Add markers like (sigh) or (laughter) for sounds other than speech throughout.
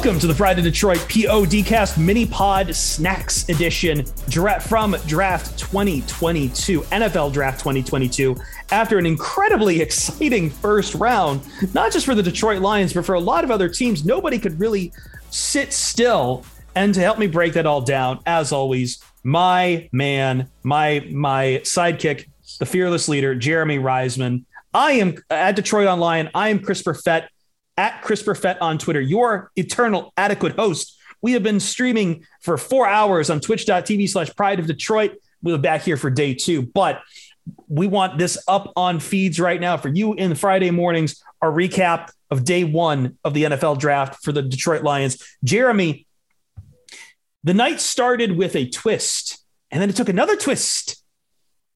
Welcome to the of Detroit PODcast mini pod snacks edition from Draft 2022, NFL Draft 2022. After an incredibly (laughs) exciting first round, not just for the Detroit Lions, but for a lot of other teams, nobody could really sit still. And to help me break that all down, as always, my man, my my sidekick, the fearless leader, Jeremy Reisman. I am at Detroit Online. I am Chris Perfett at Chris Perfett on Twitter, your eternal adequate host. We have been streaming for four hours on twitch.tv slash pride of Detroit. We'll be back here for day two, but we want this up on feeds right now for you in Friday mornings, our recap of day one of the NFL draft for the Detroit Lions. Jeremy, the night started with a twist, and then it took another twist.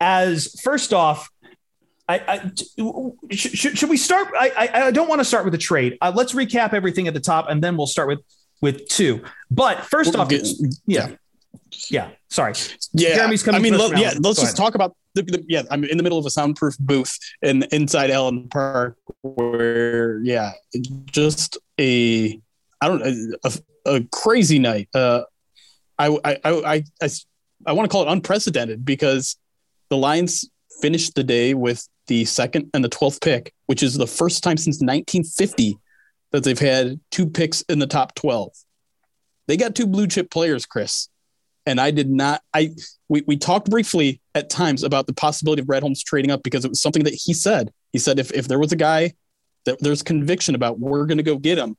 As first off, I, I should, should we start? I, I, I don't want to start with the trade. Uh, let's recap everything at the top, and then we'll start with with two. But 1st off, get, yeah, yeah. Sorry, yeah. Jeremy's coming. I mean, yeah. Let's Go just ahead. talk about the, the, yeah. I'm in the middle of a soundproof booth in inside Allen Park, where yeah, just a I don't a, a crazy night. Uh, I I I I, I want to call it unprecedented because the Lions finished the day with the second and the 12th pick, which is the first time since 1950 that they've had two picks in the top 12. They got two blue chip players, Chris. And I did not, I, we, we talked briefly at times about the possibility of Brad Holmes trading up because it was something that he said. He said, if, if there was a guy that there's conviction about, we're going to go get him.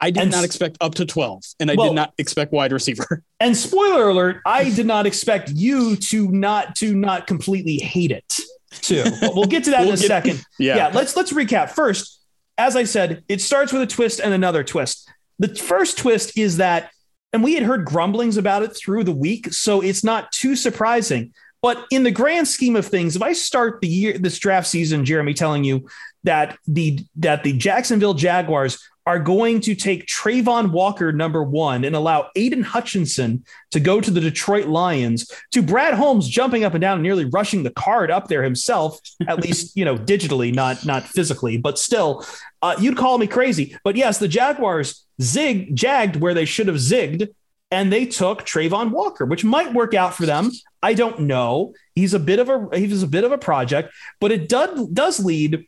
I did and, not expect up to 12, and I well, did not expect wide receiver. (laughs) And spoiler alert, I did not expect you to not to not completely hate it too. But we'll get to that we'll in a get, second. Yeah. yeah. Let's let's recap. First, as I said, it starts with a twist and another twist. The first twist is that, and we had heard grumblings about it through the week, so it's not too surprising. But in the grand scheme of things, if I start the year this draft season, Jeremy telling you that the that the Jacksonville Jaguars are going to take Travon Walker number one and allow Aidan Hutchinson to go to the Detroit Lions, to Brad Holmes jumping up and down, and nearly rushing the card up there himself, at least (laughs) you know digitally, not not physically, but still, uh, you'd call me crazy. But yes, the Jaguars zig jagged where they should have zigged, and they took Travon Walker, which might work out for them. I don't know. He's a bit of a he's a bit of a project, but it does does lead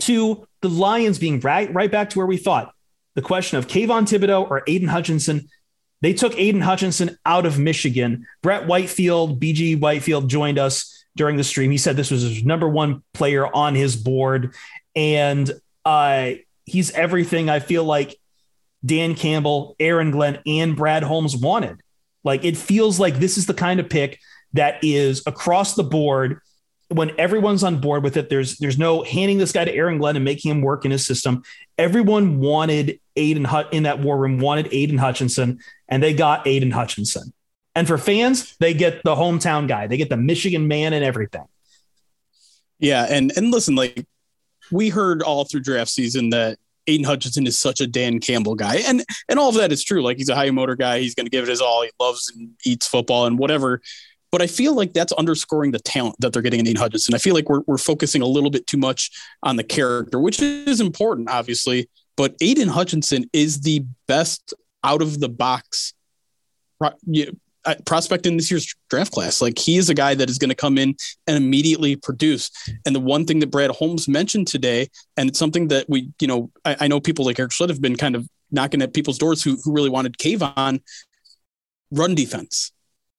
to the Lions being right, right back to where we thought. The question of Kayvon Thibodeaux or Aidan Hutchinson. They took Aidan Hutchinson out of Michigan. Brett Whitefield, BG Whitefield joined us during the stream. He said this was his number one player on his board. And uh, he's everything I feel like Dan Campbell, Aaron Glenn, and Brad Holmes wanted. Like it feels like this is the kind of pick that is across the board when everyone's on board with it, there's there's no handing this guy to Aaron Glenn and making him work in his system. Everyone wanted Aidan Hut in that war room, wanted Aidan Hutchinson, and they got Aidan Hutchinson. And for fans, they get the hometown guy. They get the Michigan man and everything. Yeah, and and listen, like we heard all through draft season that Aidan Hutchinson is such a Dan Campbell guy, and and all of that is true. Like he's a high motor guy. He's going to give it his all. He loves and eats football and whatever. But I feel like that's underscoring the talent that they're getting in Aidan Hutchinson. I feel like we're, we're focusing a little bit too much on the character, which is important, obviously. But Aidan Hutchinson is the best out of the box uh, prospect in this year's draft class. Like he is a guy that is going to come in and immediately produce. And the one thing that Brad Holmes mentioned today, and it's something that we, you know, I, I know people like Erik Schlitt have been kind of knocking at people's doors who, who really wanted Kayvon run defense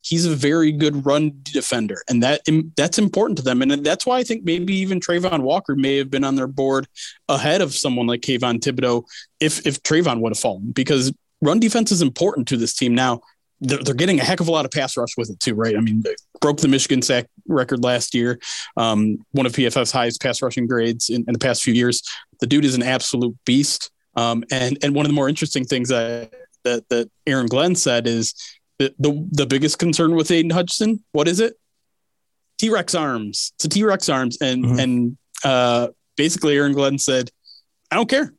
he's a very good run defender, and that that's important to them. And that's why I think maybe even Travon Walker may have been on their board ahead of someone like Kayvon Thibodeaux if if Travon would have fallen, because run defense is important to this team now. They're, getting a heck of a lot of pass rush with it too, right? I mean, broke the Michigan sack record last year, um, one of PFF's highest pass rushing grades in, in, the past few years. The dude is an absolute beast. Um, and and one of the more interesting things that that, that Aaron Glenn said is the, the, the biggest concern with Aidan Hutchinson, what is it? T Rex arms. It's a T Rex arms. And mm-hmm. and uh, basically Aaron Glenn said, I don't care.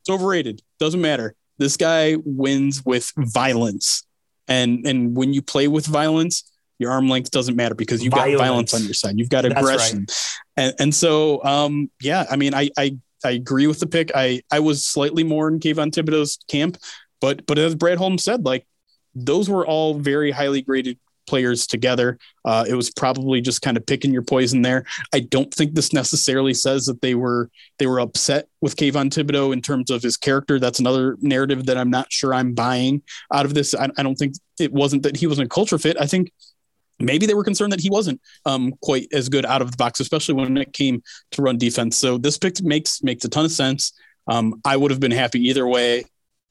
It's overrated. Doesn't matter. This guy wins with violence. And and when you play with violence, your arm length doesn't matter because you've violence. got violence on your side. You've got aggression. Right. And and so um yeah, I mean I I I agree with the pick. I I was slightly more in Kayvon Thibodeaux's camp, but but as Brad Holmes said, like those were all very highly graded players together. Uh, it was probably just kind of picking your poison there. I don't think this necessarily says that they were they were upset with Kayvon Thibodeaux in terms of his character. That's another narrative that I'm not sure I'm buying out of this. I, I don't think it wasn't that he wasn't a culture fit. I think maybe they were concerned that he wasn't um, quite as good out of the box, especially when it came to run defense. So this pick makes makes a ton of sense. Um, I would have been happy either way,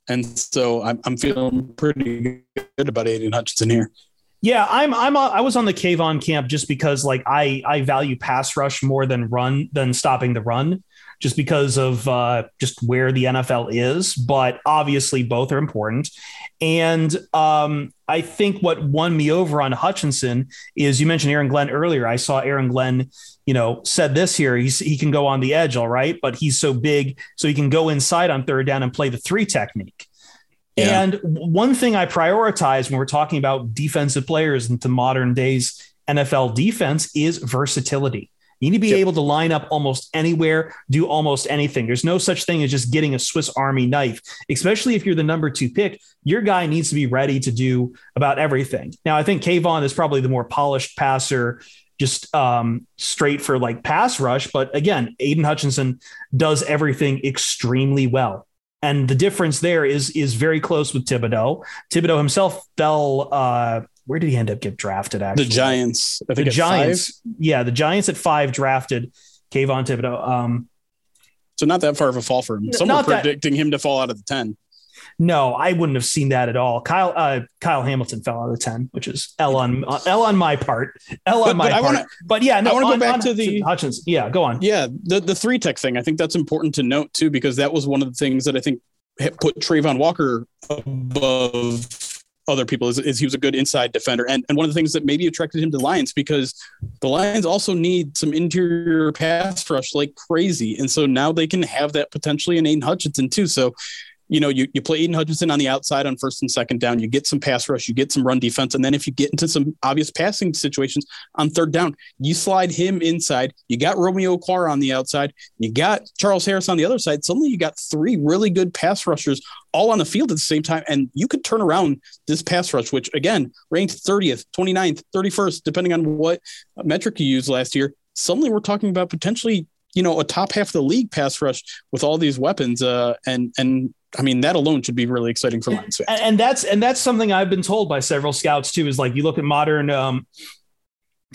and so I'm, I'm feeling pretty good about Aidan Hutchinson here. Yeah, I'm I'm a, I was on the Kayvon camp just because like I I value pass rush more than run than stopping the run just because of uh, just where the NFL is. But obviously, both are important. And um, I think what won me over on Hutchinson is you mentioned Aaron Glenn earlier. I saw Aaron Glenn, you know, said this here. He's, he can go on the edge, all right, but he's so big, so he can go inside on third down and play the three technique. Yeah. And one thing I prioritize when we're talking about defensive players into modern days NFL defense is versatility. You need to be yep. able to line up almost anywhere, do almost anything. There's no such thing as just getting a Swiss Army knife, especially if you're the number two pick. Your guy needs to be ready to do about everything. Now, I think Kayvon is probably the more polished passer, just um, straight for like pass rush. But again, Aidan Hutchinson does everything extremely well. And the difference there is is very close with Thibodeaux. Thibodeaux himself fell. Uh, where did he end up get drafted? Actually, the Giants. the Giants. Five? Yeah, the Giants at five drafted Kayvon Thibodeaux. Um, so not that far of a fall for him. Some were predicting that, him to fall out of the ten. No, I wouldn't have seen that at all. Kyle uh, Kyle Hamilton fell out of the ten, which is L on uh, L on my part. L on but, my but part. Wanna, but yeah, no, I want to go back on, to the Hutchins. Yeah, go on. Yeah, the the three tech thing. I think that's important to note too because that was one of the things that I think put Travon Walker above other people is, is, he was a good inside defender. And, and one of the things that maybe attracted him to Lions because the Lions also need some interior pass rush like crazy. And so now they can have that potentially in Aidan Hutchinson too. So you know, you, you play Aidan Hutchinson on the outside on first and second down, you get some pass rush, you get some run defense. And then if you get into some obvious passing situations on third down, you slide him inside. You got Romeo Okwara on the outside, you got Charles Harris on the other side. Suddenly you got three really good pass rushers all on the field at the same time. And you could turn around this pass rush, which again ranked 30th, 29th, 31st, depending on what metric you used last year. Suddenly we're talking about potentially you know a top half of the league pass rush with all these weapons uh, and and I mean, that alone should be really exciting for Lions fans. And that's and that's something I've been told by several scouts too. Is like you look at modern um,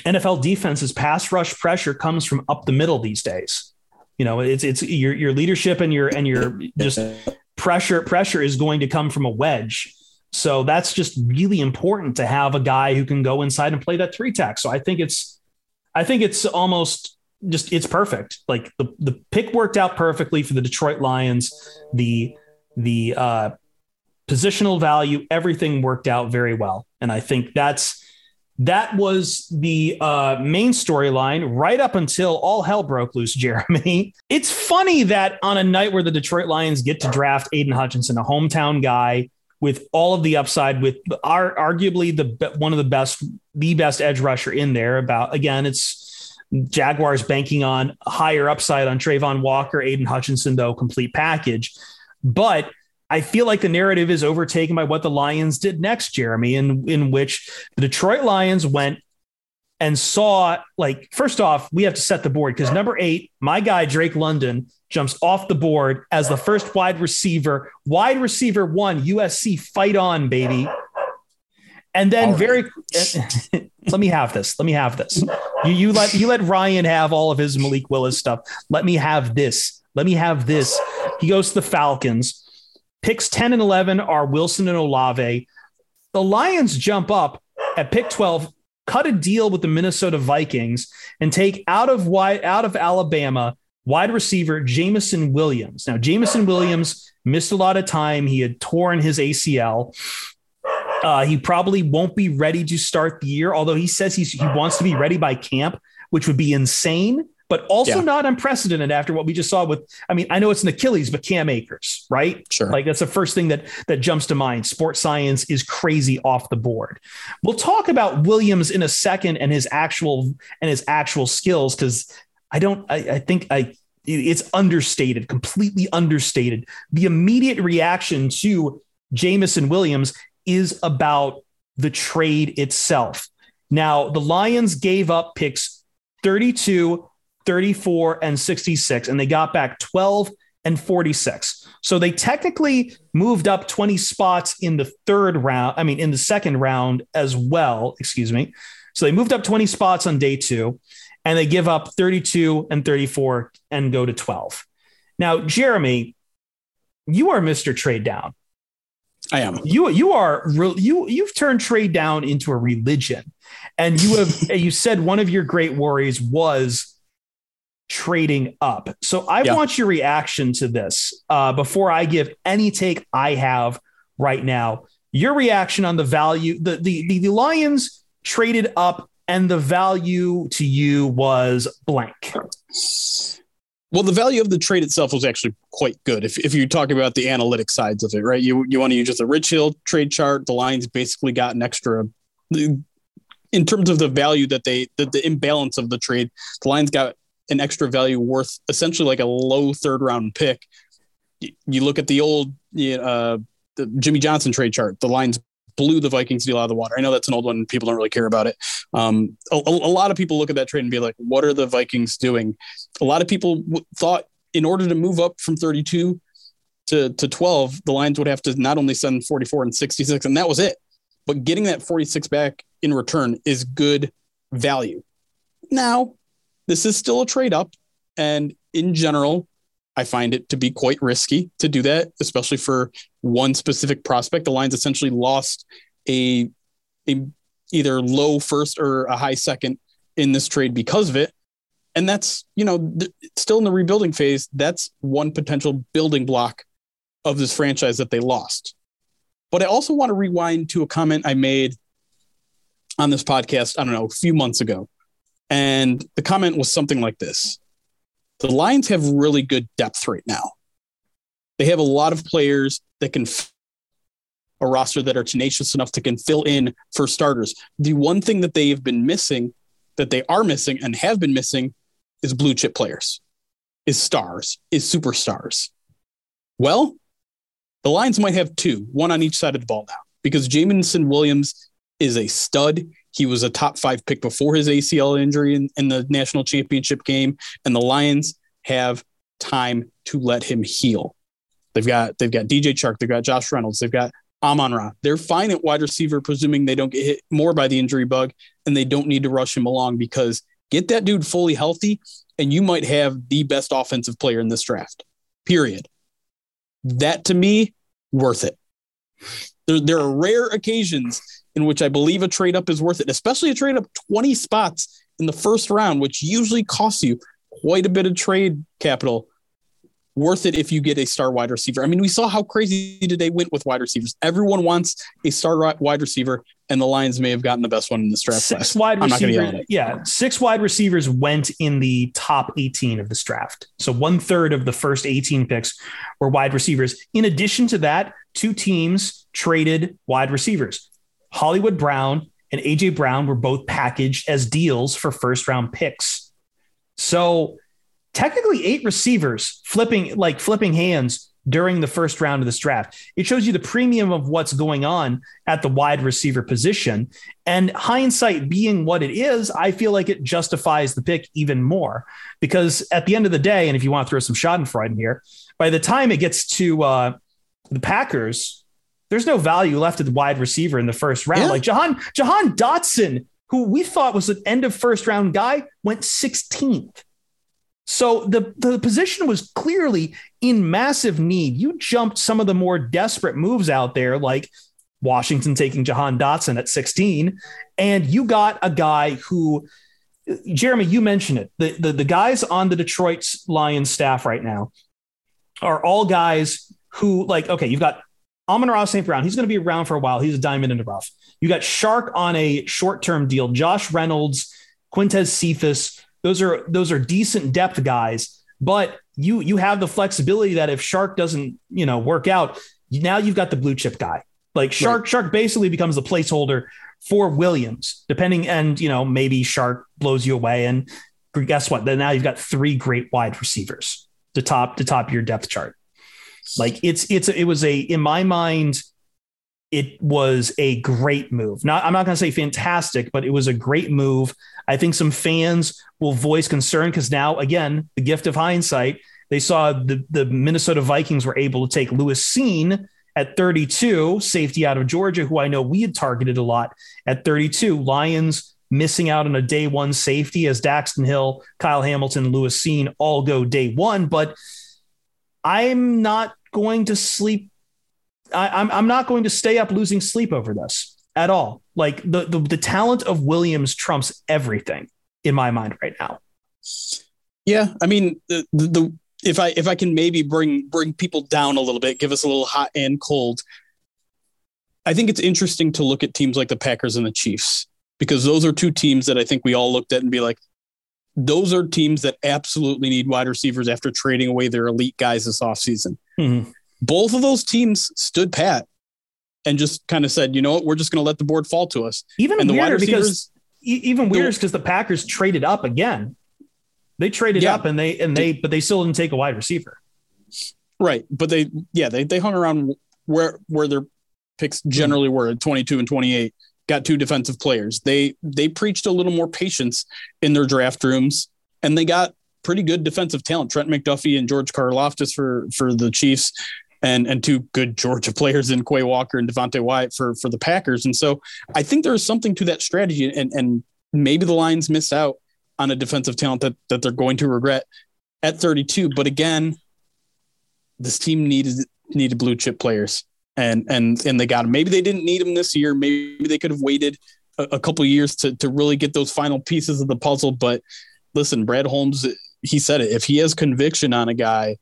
NFL defenses, pass rush pressure comes from up the middle these days. You know, it's it's your your leadership and your and your just pressure pressure is going to come from a wedge. So that's just really important to have a guy who can go inside and play that three tack. So I think it's I think it's almost just it's perfect. Like the the pick worked out perfectly for the Detroit Lions. The the uh, positional value, everything worked out very well. And I think that's that was the uh, main storyline right up until all hell broke loose, (laughs) Jeremy. It's funny that on a night where the Detroit Lions get to draft Aidan Hutchinson, a hometown guy with all of the upside, with our arguably the one of the best, the best edge rusher in there. About again, it's Jaguars banking on higher upside on Travon Walker, Aidan Hutchinson, though complete package. But I feel like the narrative is overtaken by what the Lions did next, Jeremy, in, in which the Detroit Lions went and saw, like, first off, we have to set the board because number eight, my guy, Drake London, jumps off the board as the first wide receiver, wide receiver one, USC, fight on, baby. And then all very, (laughs) let me have this. Let me have this. You, you let you let Ryan have all of his Malik Willis stuff. Let me have this. Let me have this. He goes to the Falcons. Picks 10 and 11 are Wilson and Olave. The Lions jump up at pick 12, cut a deal with the Minnesota Vikings, and take out of wide, out of Alabama wide receiver Jameson Williams. Now, Jameson Williams missed a lot of time. He had torn his ACL. Uh, he probably won't be ready to start the year, although he says he wants to be ready by camp, which would be insane but also yeah. not unprecedented after what we just saw with I mean I know it's an Achilles but Cam Akers right sure like that's the first thing that that jumps to mind sports science is crazy off the board we'll talk about Williams in a second and his actual and his actual skills because I don't I, I think I it's understated, completely understated. The immediate reaction to Jameson Williams is about the trade itself. Now, the Lions gave up picks 32, 34, and 66, and they got back 12 and 46. So they technically moved up 20 spots in the third round. I mean, in the second round as well, excuse me. So they moved up 20 spots on day two, and they give up 32 and 34 and go to 12. Now, Jeremy, you are Mr. Trade Down. I am. You you are you you've turned trade down into a religion, and you have (laughs) you said one of your great worries was trading up. So I yeah. want your reaction to this uh, before I give any take I have right now. Your reaction on the value the the the, the Lions traded up and the value to you was blank. Well, the value of the trade itself was actually quite good. If, if you're talking about the analytic sides of it, right? You you want to use just a Rich Hill trade chart. The Lions basically got an extra in terms of the value that they the, the imbalance of the trade. The Lions got an extra value worth essentially like a low third round pick. You look at the old uh, the Jimmy Johnson trade chart. The lines blew the Vikings deal out of the water. I know that's an old one. People don't really care about it. Um, a, a, lot of people look at that trade and be like, what are the Vikings doing? A lot of people w- thought in order to move up from 32 to, to 12, the Lions would have to not only send 44 and 66, and that was it. But getting that 46 back in return is good value. Now, this is still a trade up. And in general, I find it to be quite risky to do that, especially for one specific prospect. The Lions essentially lost a, a either low first or a high second in this trade because of it. And that's, you know, th- still in the rebuilding phase. That's one potential building block of this franchise that they lost. But I also want to rewind to a comment I made on this podcast, I don't know, a few months ago. And the comment was something like this The Lions have really good depth right now. They have a lot of players that can f- a roster that are tenacious enough to can fill in for starters. The one thing that they have been missing, that they are missing and have been missing, is blue chip players, is stars, is superstars. Well, the Lions might have two, one on each side of the ball now, because Jameson Williams is a stud. He was a top five pick before his ACL injury in, in the national championship game, and the Lions have time to let him heal. They've got they've got DJ Chark, they've got Josh Reynolds, they've got Amon Ra. They're fine at wide receiver, presuming they don't get hit more by the injury bug and they don't need to rush him along because get that dude fully healthy and you might have the best offensive player in this draft. Period. That to me, worth it. There, there are rare occasions in which I believe a trade up is worth it, especially a trade up 20 spots in the first round, which usually costs you quite a bit of trade capital worth it if you get a star wide receiver. I mean, we saw how crazy today went with wide receivers. Everyone wants a star wide receiver, and the Lions may have gotten the best one in this draft. Six class. wide receivers. Yeah, six wide receivers went in the top 18 of this draft. So one third of the first 18 picks were wide receivers. In addition to that, two teams traded wide receivers. Hollywood Brown and AJ Brown were both packaged as deals for first round picks. So technically eight receivers flipping like flipping hands during the first round of this draft. It shows you the premium of what's going on at the wide receiver position. And hindsight being what it is, I feel like it justifies the pick even more because at the end of the day, and if you want to throw some Schadenfreude in here, by the time it gets to uh, the Packers, there's no value left at the wide receiver in the first round. Yeah. Like Jahan Jahan Dotson, who we thought was an end of first round guy, went 16th. So the, the position was clearly in massive need. You jumped some of the more desperate moves out there, like Washington taking Jahan Dotson at 16, and you got a guy who, Jeremy, you mentioned it. The, the, the guys on the Detroit Lions staff right now are all guys who, like, okay, you've got Amon-Ra St. Brown. He's going to be around for a while. He's a diamond in the rough. You got Chark on a short term deal. Josh Reynolds, Quintez Cephus. those are those are decent depth guys, but you you have the flexibility that if Chark doesn't you know work out, now you've got the blue chip guy. Like Chark, right. Chark basically becomes the placeholder for Williams, depending and you know maybe Chark blows you away and guess what? Then now you've got three great wide receivers to top to top your depth chart. Like it's it's it was a in my mind, it was a great move. Not I'm not going to say fantastic, but it was a great move. I think some fans will voice concern because now again, the gift of hindsight, they saw the the Minnesota Vikings were able to take Lewis Cine at 32, safety out of Georgia, who I know we had targeted a lot at 32. Lions missing out on a day one safety as Daxton Hill, Kyle Hamilton, Lewis Cine all go day one. But I'm not going to sleep. I, I'm, I'm not going to stay up losing sleep over this at all. Like the, the, the talent of Williams trumps everything in my mind right now. Yeah, I mean the, the if I if I can maybe bring bring people down a little bit, give us a little hot and cold. I think it's interesting to look at teams like the Packers and the Chiefs because those are two teams that I think we all looked at and be like, those are teams that absolutely need wide receivers after trading away their elite guys this offseason. Mm-hmm. Both of those teams stood pat and just kind of said, you know what, we're just going to let the board fall to us. Even and the weirder because even weirder because the Packers traded up again. They traded yeah. up and they and they but they still didn't take a wide receiver. Right, but they yeah they they hung around where where their picks generally were at 22 and 28. Got two defensive players. They they preached a little more patience in their draft rooms, and they got pretty good defensive talent. Trent McDuffie and George Karlaftis for for the Chiefs, and and two good (laughs) Georgia players in Quay Walker and Devonte Wyatt for for the Packers. And so I think there is something to that strategy, and and maybe the Lions miss out on a defensive talent that that they're going to regret at 32. But again, this team needed needed blue chip players, and and and they got him. Maybe they didn't need him this year. Maybe they could have waited a, a couple years to to really get those final pieces of the puzzle. But listen, Brad Holmes, he said it. If he has conviction on a guy,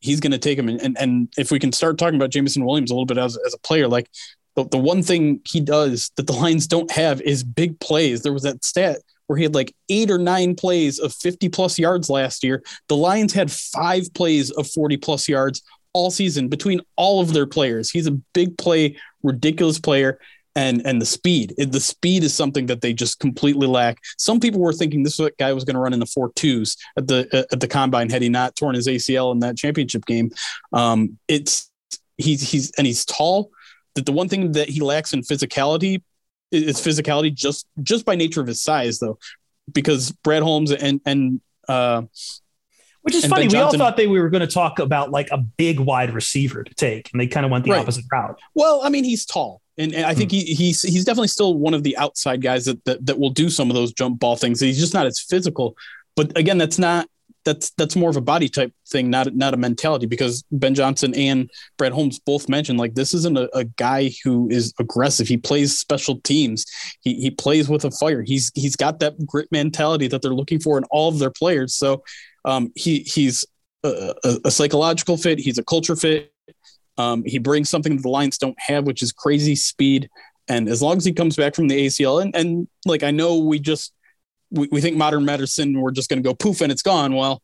he's going to take him. And, and and if we can start talking about Jameson Williams a little bit as as a player, like the, the one thing he does that the Lions don't have is big plays. There was that stat where he had like eight or nine plays of 50 plus yards last year. The Lions had five plays of 40 plus yards all season between all of their players. He's a big play, ridiculous player. And, and the speed, the speed is something that they just completely lack. Some people were thinking this guy was going to run in the four twos at the at the combine had he not torn his ACL in that championship game. Um, it's he's he's and he's tall. That the one thing that he lacks in physicality is physicality just just by nature of his size though because Brad Holmes and and uh which is funny. Ben we Johnson, all thought they we were going to talk about like a big wide receiver to take, and they kind of went the right. opposite route. Well, I mean, he's tall, and, and I think mm. he he's he's definitely still one of the outside guys that, that that will do some of those jump ball things. He's just not as physical. But again, that's not that's that's more of a body type thing, not not a mentality. Because Ben Johnson and Brad Holmes both mentioned like this isn't a, a guy who is aggressive. He plays special teams. He he plays with a fire. He's he's got that grit mentality that they're looking for in all of their players. So um, he he's a, a, a psychological fit. He's a culture fit. Um, he brings something that the Lions don't have, which is crazy speed. And as long as he comes back from the ACL, and, and like I know we just we, we think modern medicine we're just going to go poof and it's gone. Well,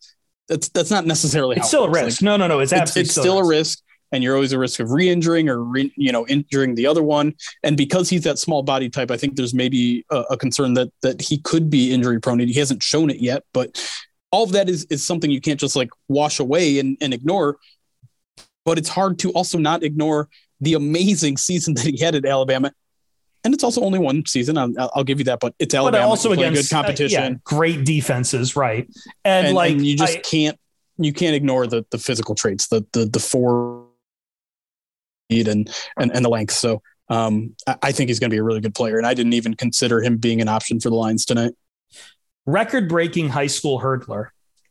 that's that's not necessarily. It's still it a risk. Like, no, no, no. It's absolutely it's, it's still, a risk. And you're always a risk of re-injuring or re, you know injuring the other one. And because he's that small body type, I think there's maybe a, a concern that that he could be injury prone. He hasn't shown it yet, but all of that is is something you can't just like wash away and, and ignore. But it's hard to also not ignore the amazing season (laughs) that he had at Alabama and it's also only one season. I'll, I'll give you that, but it's Alabama. But also against good competition, uh, yeah, great defenses, right? And, and like and you just I, can't you can't ignore the the physical traits, the the the four and and and the length. So um, I, I think he's going to be a really good player, and I didn't even consider him being an option for the Lions tonight. Record breaking high school hurdler.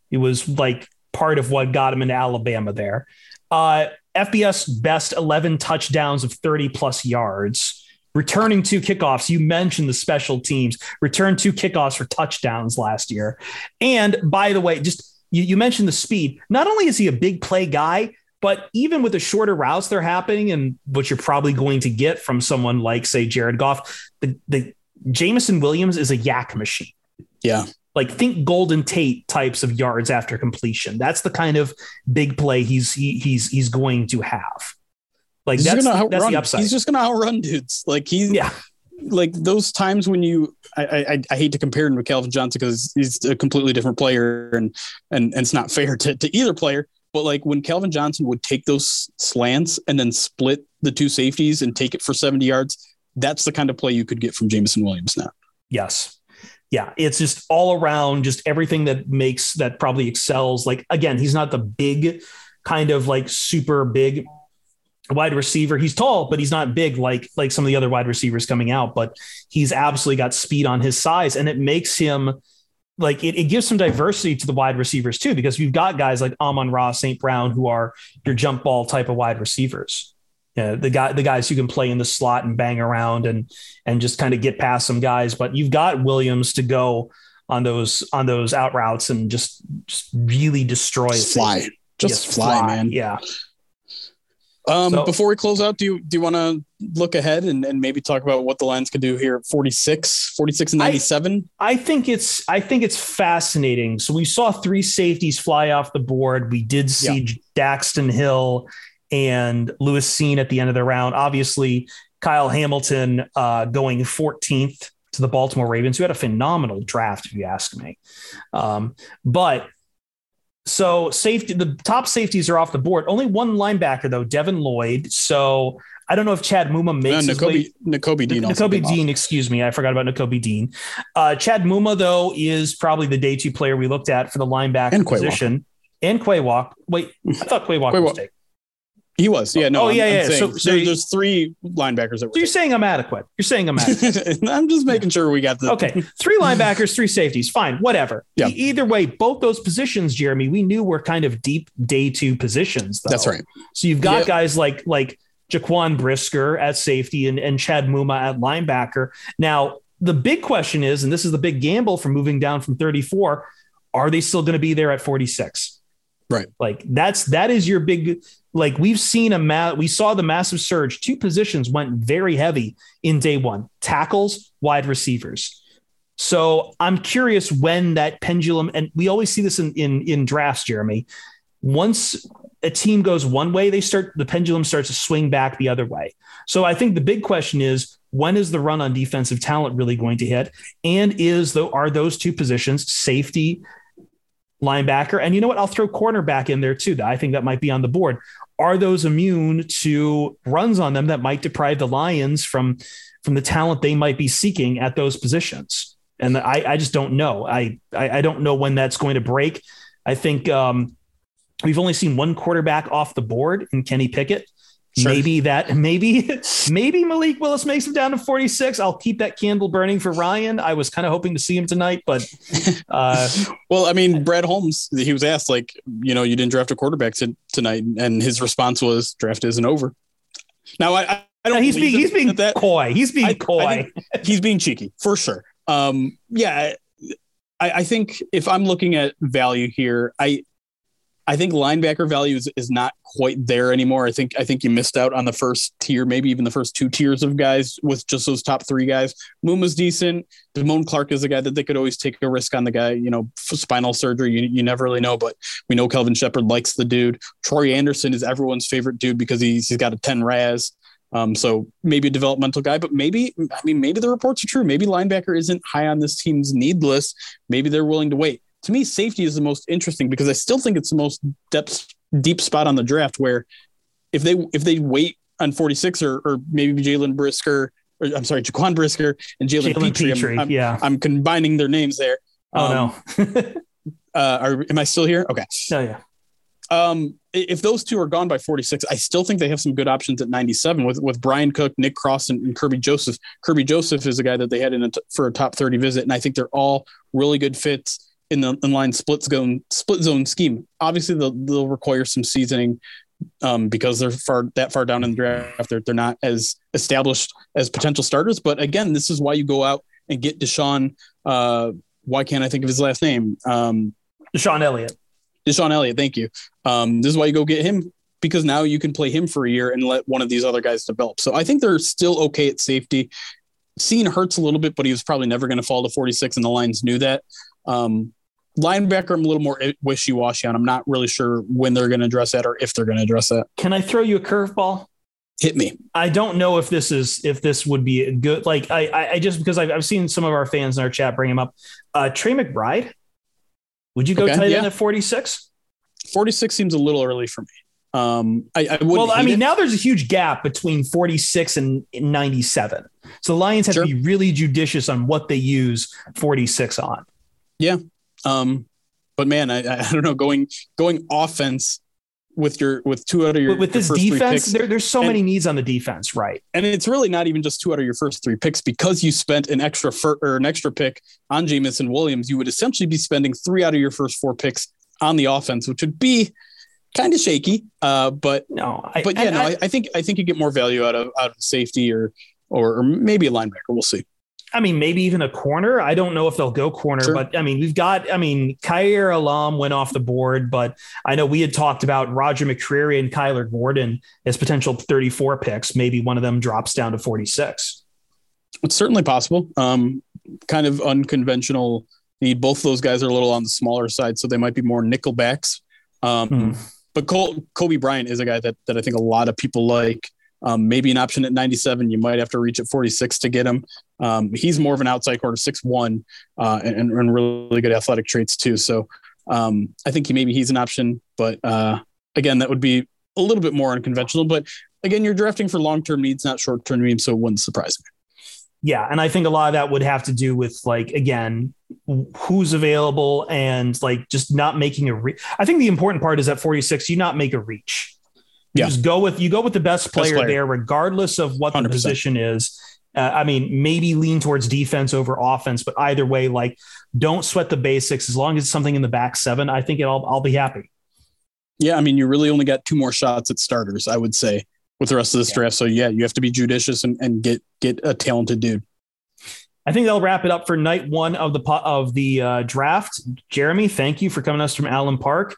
He was like part of what got him into Alabama there. Uh, FBS best 11 touchdowns of 30 plus yards returning two kickoffs. You mentioned the special teams, returned two kickoffs for touchdowns last year. And by the way, just you, you mentioned the speed. Not only is he a big play guy, but even with the shorter routes they're happening and what you're probably going to get from someone like, say, Jared Goff, the, the Jameson Williams is a YAC machine. Yeah. Like think Golden Tate types of yards after completion. That's the kind of big play he's he, he's he's going to have. Like he's that's, that's the upside. He's just going to outrun dudes. Like he's yeah. like those times when you I, I, I hate to compare him to Calvin Johnson because he's a completely different player and and, and it's not fair to, to either player. But like when Calvin Johnson would take those slants and then split the two safeties and take it for 70 yards, that's the kind of play you could get from Jameson Williams now. Yes. Yeah. It's just all around, just everything that makes that probably excels. Like, again, he's not the big kind of like super big wide receiver. He's tall, but he's not big like like some of the other wide receivers coming out. But he's absolutely got speed on his size, and it makes him like it, it gives some diversity to the wide receivers too, because you've got guys like Amon-Ra, St. Brown, who are your jump ball type of wide receivers. Yeah, the guy, the guys who can play in the slot and bang around and and just kind of get past some guys. But you've got Williams to go on those on those out routes and just just really destroy. Just fly, just fly, fly, man. Yeah, um, so, before we close out, do you do you want to look ahead and, and maybe talk about what the Lions could do here at 46, 46 and 97? I, I think it's I think it's fascinating. So we saw three safeties fly off the board. We did see yeah. Daxton Hill and Lewis Cine at the end of the round. Obviously, Kyle Hamilton uh, going 14th to the Baltimore Ravens, who had a phenomenal draft, if you ask me. Um, but so safety, the top safeties are off the board. Only one linebacker though, Devin Lloyd. So I don't know if Chad Muma makes no, Nakobe, Nakobe Dean. Nakobe Dean, excuse me. I forgot about Nakobe Dean. Uh, Chad Muma, though, is probably the day two player we looked at for the linebacker and position. And Quay Walk. Wait, I thought Quay Walk was taken. He was, yeah. No, oh, I'm, yeah, yeah. So, so there, there's three linebackers that. Were so you're saying I'm adequate. You're saying I'm adequate. (laughs) I'm just making sure we got the. Okay, three linebackers, three safeties. Fine, whatever. Yeah. E- either way, both those positions, Jeremy, we knew were kind of deep day two positions. Though. That's right. So you've got yep. guys like like Jaquan Brisker at safety and and Chad Muma at linebacker. Now the big question is, and this is the big gamble for moving down from 34. Are they still going to be there at 46? Right. Like that's that is your big like we've seen a ma- we saw the massive surge. Two positions went very heavy in day one: tackles, wide receivers. So I'm curious when that pendulum, and we always see this in in, in drafts, Jeremy. Once a team goes one way, they start the pendulum starts to swing back the other way. So I think the big question is when is the run on defensive talent really going to hit? And is though are those two positions safety linebacker. And you know what? I'll throw cornerback in there too. That I think that might be on the board are those immune to runs on them that might deprive the Lions from from the talent they might be seeking at those positions? And I, I just don't know. I, I, I don't know when that's going to break. I think um, we've only seen one quarterback off the board in Kenny Pickett. Sure. Maybe that, maybe, (laughs) maybe Malik Willis makes him down to 46. I'll keep that candle burning for Ryan. I was kind of hoping to see him tonight, but. (laughs) Uh, well, I mean, Brad Holmes, he was asked, like, you know, you didn't draft a quarterback t- tonight. And his response was, draft isn't over. Now, I, I don't he's being, he's being that, coy. He's being I, coy. I (laughs) he's being cheeky for sure. Um, yeah. I, I think if I'm looking at value here, I, I think linebacker value is, is not quite there anymore. I think I think you missed out on the first tier, maybe even the first two tiers of guys with just those top three guys. Muma's decent. Damone Clark is a guy that they could always take a risk on the guy. You know, spinal surgery, you, you never really know, but we know Kelvin Sheppard likes the dude. Troy Andersen is everyone's favorite dude because he's he's got a 10 RAS. Um, so maybe a developmental guy, but maybe I mean maybe the reports are true. Maybe linebacker isn't high on this team's need list. Maybe they're willing to wait to me, safety is the most interesting because I still think it's the most depth deep spot on the draft where if they if they wait on 46 or, or maybe Jalen Brisker or I'm sorry, Jaquan Brisker and Jalen Pitre. Pitre I'm, I'm, yeah. I'm combining their names there. Oh um, no. (laughs) uh, are, am I still here? Okay. Oh yeah. Um, if those two are gone by 46, I still think they have some good options at 97 with, with Bryan Cook, Nick Cross, and, and Kerby Joseph. Kerby Joseph is a guy that they had in a t- for a top 30 visit, and I think they're all really good fits in the inline split zone split zone scheme. Obviously, they'll, they'll require some seasoning um, because they're far that far down in the draft. They're, they're not as established as potential starters. But again, this is why you go out and get DeShon. Uh, why can't I think of his last name? Um, DeShon Elliott. DeShon Elliott. Thank you. Um, this is why you go get him because now you can play him for a year and let one of these other guys develop. So I think they're still okay at safety. Cine hurts a little bit, but he was probably never going to fall to 46, and the Lions knew that. Um, linebacker, I'm a little more wishy washy on. I'm not really sure when they're going to address that or if they're going to address that. Can I throw you a curveball? Hit me. I don't know if this is if this would be good. Like I, I just because I've, I've seen some of our fans in our chat bring him up. Uh, Trey McBride. Would you go okay, tight yeah. end at forty six? Forty six seems a little early for me. Um, I, I well, I mean, it. now there's a huge gap between 46 and 97. So the Lions have sure. to be really judicious on what they use 46 on. Yeah. Um, but man, I, I don't know, going, going offense with your, with two out of your, with this defense, there, there's so and, many needs on the defense. Right. And it's really not even just two out of your first three picks because you spent an extra fir- or an extra pick on Jameson Williams. You would essentially be spending three out of your first four picks on the offense, which would be kind of shaky. Uh, but no, I, but yeah, no, I, I, think I think you get more value out of out of safety or or, or maybe a linebacker. We'll see. I mean, maybe even a corner. I don't know if they'll go corner, sure. but I mean, we've got, I mean, Kaiir Elam went off the board, but I know we had talked about Roger McCreary and Kyler Gordon as potential 34 picks. Maybe one of them drops down to 46. It's certainly possible. Um, kind of unconventional need. Both of those guys are a little on the smaller side, so they might be more nickel backs. Um, hmm but Cole, Coby Bryant is a guy that that I think a lot of people like. Um, maybe an option at 97. You might have to reach at 46 to get him. Um, he's more of an outside corner, six one, uh, and, and, really good athletic traits too. So um, I think he, maybe he's an option, but uh, again, that would be a little bit more unconventional. But again, you're drafting for long term needs, not short term needs, so it wouldn't surprise me. Yeah, and I think a lot of that would have to do with like again who's available and like just not making a re- I think the important part is at 46 you not make a reach. You yeah. just go with you go with the best player, best player. there regardless of what 100%. the position is. Uh, I mean, maybe lean towards defense over offense, but either way, like don't sweat the basics. As long as it's something in the back seven, I think I'll I'll be happy. Yeah, I mean, you really only got two more shots at starters, I would say with the rest of this yeah. draft. So yeah, you have to be judicious and, and get get a talented dude. I think they'll wrap it up for night one of the of the uh, draft. Jeremy, thank you for coming us from Allen Park,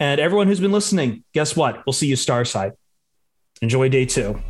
and everyone who's been listening. Guess what? We'll see you Starside. Enjoy day two.